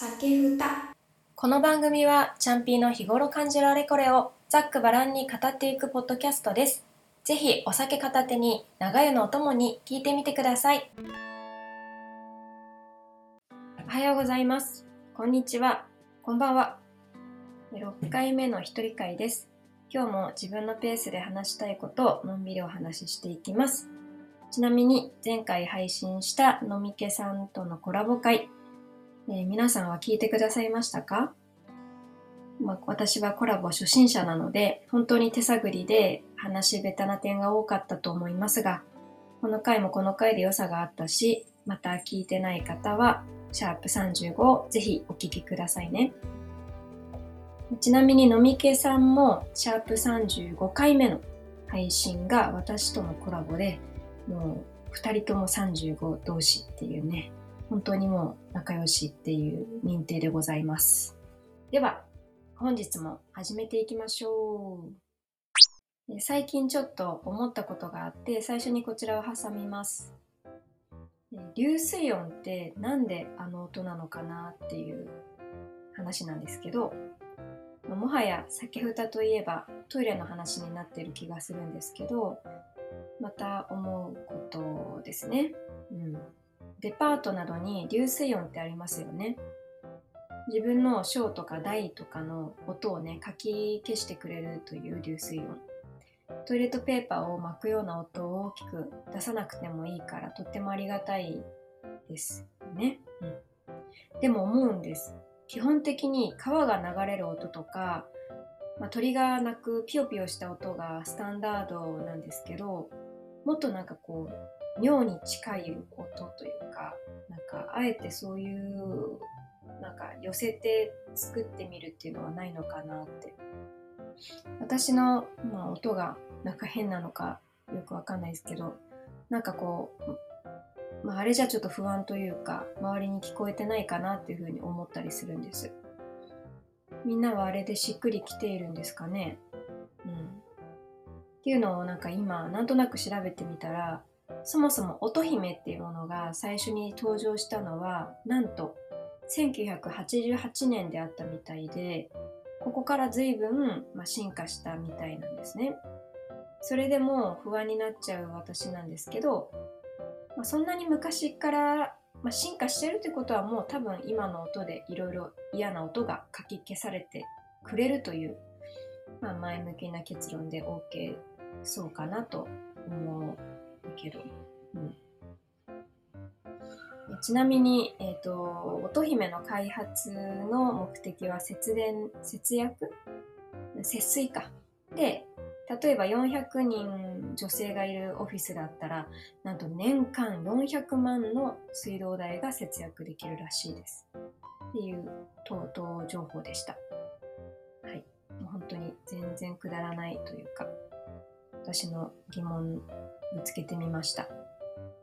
酒ふたこの番組はチャンピーの日頃感じるあれこれをざっくばらんに語っていくポッドキャストです。ぜひお酒片手に長湯のお供に聞いてみてください。おはようございます。こんにちは。こんばんは。6回目の一人会です。今日も自分のペースで話したいことをのんびりお話ししていきます。ちなみに前回配信した飲み気さんとのコラボ会、えー皆さんは聞いてくださいましたか、まあ、私はコラボ初心者なので本当に手探りで話し下手な点が多かったと思いますがこの回もこの回で良さがあったしまた聞いてない方はシャープ35をぜひお聞きくださいね。ちなみに飲み気さんもシャープ35回目の配信が私とのコラボでもう2人とも35同士っていうね本当にもう仲良しっていう認定でございます。では、本日も始めていきましょう。最近ちょっと思ったことがあって、最初にこちらを挟みます。流水音ってなんであの音なのかなっていう話なんですけど、もはや酒蓋といえばトイレの話になってる気がするんですけど、また思うことですね。うん。デパートなどに流水音ってありますよね。自分の小とか大とかの音をね、書き消してくれるという流水音。トイレットペーパーを巻くような音を大きく出さなくてもいいからとってもありがたいですね。うん、でも思うんです。基本的に川が流れる音とか、まあ、鳥が鳴くピヨピヨした音がスタンダードなんですけど、もっとなんかこう、妙に近い音というか、なんかあえてそういう、なんか寄せて作ってみるっていうのはないのかなって。私の、まあ、音がなんか変なのかよくわかんないですけど、なんかこう、まあ、あれじゃちょっと不安というか、周りに聞こえてないかなっていうふうに思ったりするんです。みんなはあれでしっくりきているんですかね？っていうのをなんか今、なんとなく調べてみたら、そもそも乙姫っていうものが最初に登場したのは、なんと1988年であったみたいで、ここから随分、まあ、進化したみたいなんですね。それでも不安になっちゃう私なんですけど、まあ、そんなに昔から、まあ、進化してるってことはもう多分今の音でいろいろ嫌な音がかき消されてくれるという、まあ、前向きな結論で OK そうかなと思うけど、うん、ちなみに、えっ、と、乙姫の開発の目的は節電、節約？節水か。で、例えば400人女性がいるオフィスだったら、なんと年間400万の水道代が節約できるらしいです。っていう、とうとう情報でした。全然くだらないというか、私の疑問ぶつけてみました。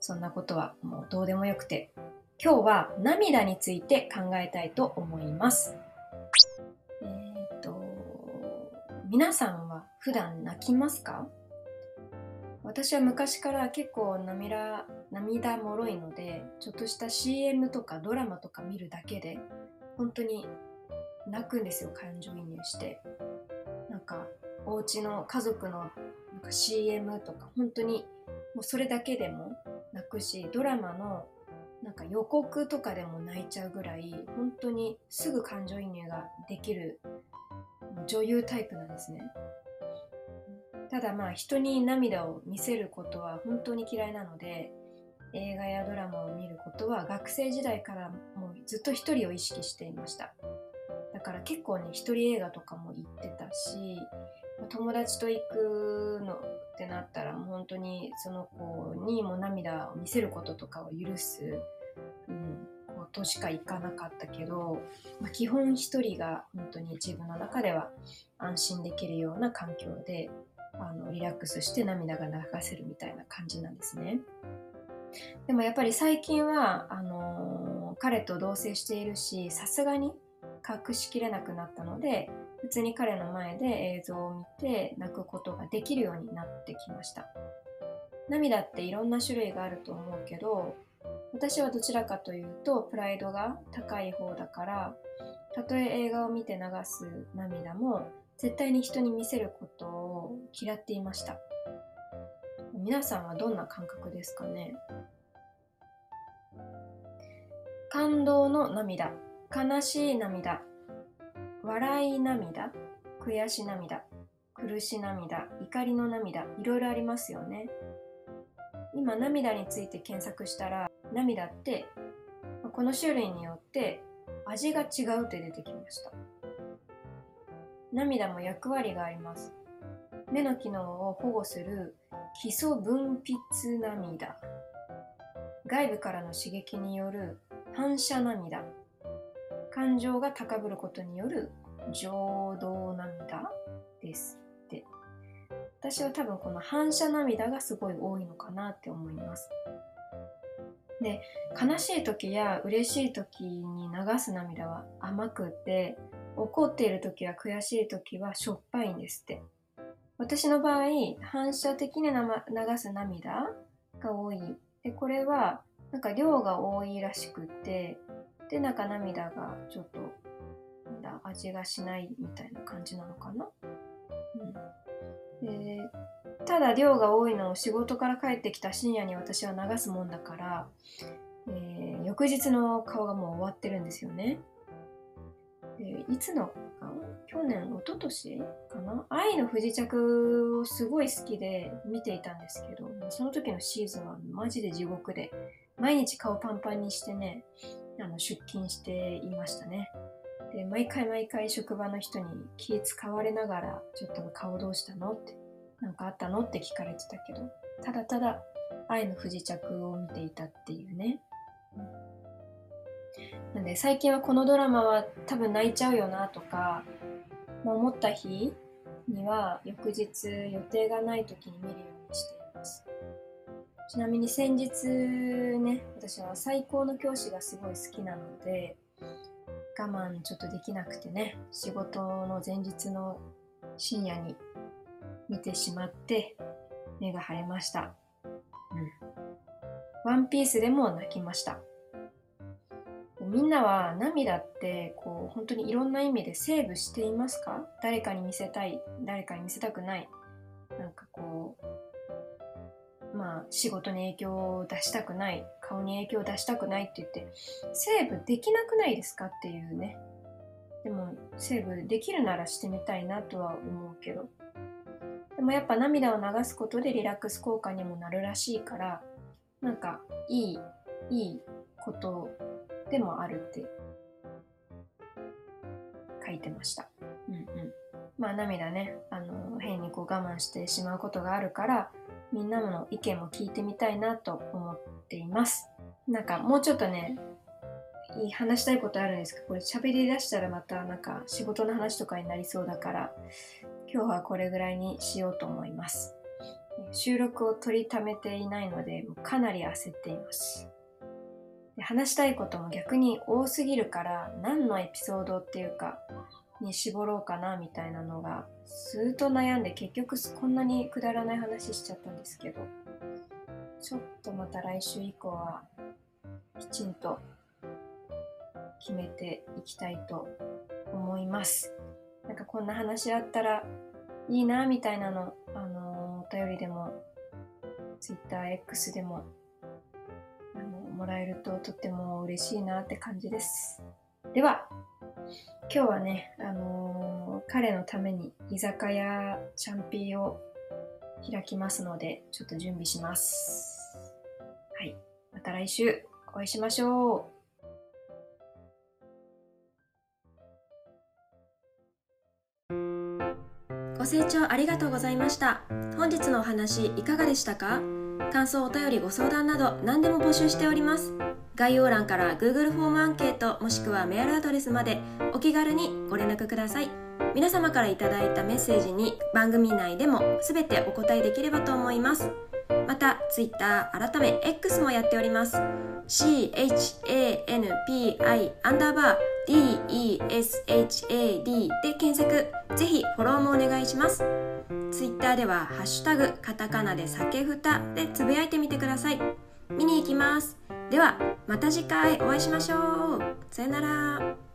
そんなことはもうどうでもよくて、今日は涙について考えたいと思います。えっ、と、皆さんは普段泣きますか？私は昔から結構涙、涙もろいので、ちょっとした CM とかドラマとか見るだけで、本当に泣くんですよ、感情移入して。か、お家の家族のなんか CM とか、本当にもうそれだけでも泣くし、ドラマのなんか予告とかでも泣いちゃうぐらい、本当にすぐ感情移入ができる女優タイプなんですね。ただまあ人に涙を見せることは本当に嫌いなので、映画やドラマを見ることは学生時代からもうずっと一人を意識していました。から結構ね、一人映画とかも行ってたし、友達と行くのってなったらもう本当にその子にも涙を見せることとかを許す、うん、ことしか行かなかったけど、まあ、基本一人が本当に自分の中では安心できるような環境であのリラックスして涙が流せるみたいな感じなんですね。でもやっぱり最近はあの彼と同棲しているしさすがに隠しきれなくなったので普通に彼の前で映像を見て泣くことができるようになってきました。涙っていろんな種類があると思うけど私はどちらかというとプライドが高い方だからたとえ映画を見て流す涙も絶対に人に見せることを嫌っていました。皆さんはどんな感覚ですかね？感動の涙。悲しい涙。笑い涙。悔し涙。苦し涙。怒りの涙。いろいろありますよね。今涙について検索したら涙ってこの種類によって味が違うって出てきました。涙も役割があります。目の機能を保護する基礎分泌涙。外部からの刺激による反射涙。感情が高ぶることによる情動涙ですって。私は多分この反射涙がすごい多いのかなって思います。で悲しい時や嬉しい時に流す涙は甘くて怒っている時や悔しい時はしょっぱいんですって。私の場合反射的に流す涙が多い。でこれはなんか量が多いらしくてでなんか涙がちょっとだ味がしないみたいな感じなのかな、うん、でただ量が多いのを仕事から帰ってきた深夜に私は流すもんだから、えー、翌日の顔がもう終わってるんですよね。でいつの去年一昨年かな？愛の不時着をすごい好きで見ていたんですけどその時のシーズンはマジで地獄で毎日顔パンパンにしてねあの出勤していましたね。で毎回毎回職場の人に気使われながらちょっと顔どうしたのって何かあったのって聞かれてたけどただただ愛の不時着を見ていたっていうね、うん。なんで最近はこのドラマは多分泣いちゃうよなとか、まあ、思った日には翌日予定がない時に見るようにしています。ちなみに先日ね、私は最高の教師がすごい好きなので、我慢ちょっとできなくてね、仕事の前日の深夜に見てしまって目が腫れました。うん。ワンピースでも泣きました。みんなは涙ってこう本当にいろんな意味でセーブしていますか？誰かに見せたい誰かに見せたくないなんかこうまあ仕事に影響を出したくない顔に影響を出したくないって言ってセーブできなくないですかっていうねでもセーブできるならしてみたいなとは思うけどでもやっぱ涙を流すことでリラックス効果にもなるらしいからなんかいいいいことでもあるって書いてました。うんうん。まあ涙ね、あの、変にこう我慢してしまうことがあるから、みんなの意見も聞いてみたいなと思っています。なんかもうちょっとね、いい話したいことあるんですけど、これ喋り出したらまたなんか仕事の話とかになりそうだから、今日はこれぐらいにしようと思います。収録を取りためていないので、かなり焦っています。で話したいことも逆に多すぎるから何のエピソードっていうかに絞ろうかなみたいなのがずっと悩んで結局こんなにくだらない話しちゃったんですけどちょっとまた来週以降はきちんと決めていきたいと思いますなんかこんな話あったらいいなみたいなのあのお便りでも TwitterX でもあのもらえるととっても嬉しいなって感じです。では、今日はね、あのー、彼のために居酒屋チャンピーを開きますので、ちょっと準備します。はい。また来週お会いしましょう。ご清聴ありがとうございました。本日のお話いかがでしたか？感想お便りご相談など何でも募集しております概要欄から Google フォームアンケートもしくはメールアドレスまでお気軽にご連絡ください。皆様からいただいたメッセージに番組内でも全てお答えできればと思います。また Twitter 改め X もやっております。CHANPI アンダーバー DESHAD で検索。ぜひフォローもお願いします。ツイッターでは「ハッシュタグカタカナで酒ふた」でつぶやいてみてください。見に行きます。ではまた次回お会いしましょう。さよなら。